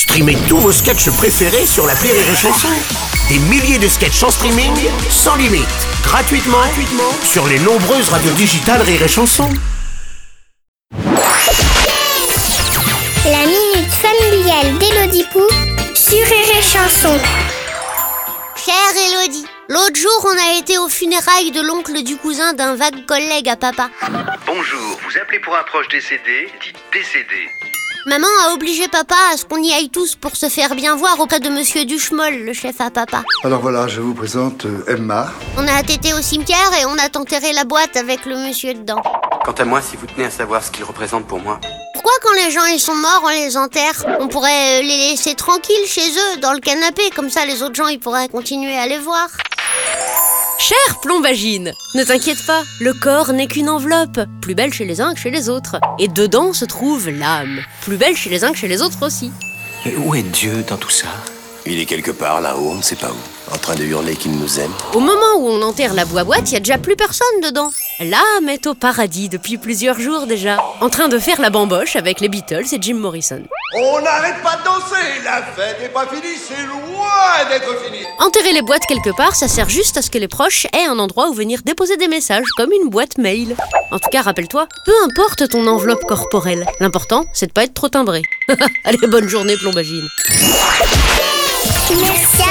Streamez tous vos sketchs préférés sur la Rire et Chanson. Des milliers de sketchs en streaming, sans limite, gratuitement, gratuitement sur les nombreuses radios digitales Rire et Chanson. La minute familiale d'Élodie Pou sur Rire et Chanson. Chère Elodie, l'autre jour on a été aux funérailles de l'oncle du cousin d'un vague collègue à papa. Bonjour, vous appelez pour un proche décédé, dites décédé. Maman a obligé papa à ce qu'on y aille tous pour se faire bien voir auprès de monsieur Duchemol, le chef à papa. Alors voilà, je vous présente euh, Emma. On a tété au cimetière et on a enterré la boîte avec le monsieur dedans. Quant à moi, si vous tenez à savoir ce qu'il représente pour moi, Pourquoi quand les gens ils sont morts, on les enterre? On pourrait euh, les laisser tranquilles chez eux, dans le canapé, comme ça les autres gens ils pourraient continuer à les voir. Chère plombagine, ne t'inquiète pas, le corps n'est qu'une enveloppe, plus belle chez les uns que chez les autres. Et dedans se trouve l'âme, plus belle chez les uns que chez les autres aussi. Mais où est Dieu dans tout ça? Il est quelque part là-haut, on ne sait pas où, en train de hurler qu'il nous aime. Au moment où on enterre la boîte, il y a déjà plus personne dedans. L'âme est au paradis depuis plusieurs jours déjà, en train de faire la bamboche avec les Beatles et Jim Morrison. On n'arrête pas de danser, la fête n'est pas finie, c'est loin d'être fini. Enterrer les boîtes quelque part, ça sert juste à ce que les proches aient un endroit où venir déposer des messages, comme une boîte mail. En tout cas, rappelle-toi, peu importe ton enveloppe corporelle, l'important, c'est de pas être trop timbré. Allez, bonne journée, plombagine. Merci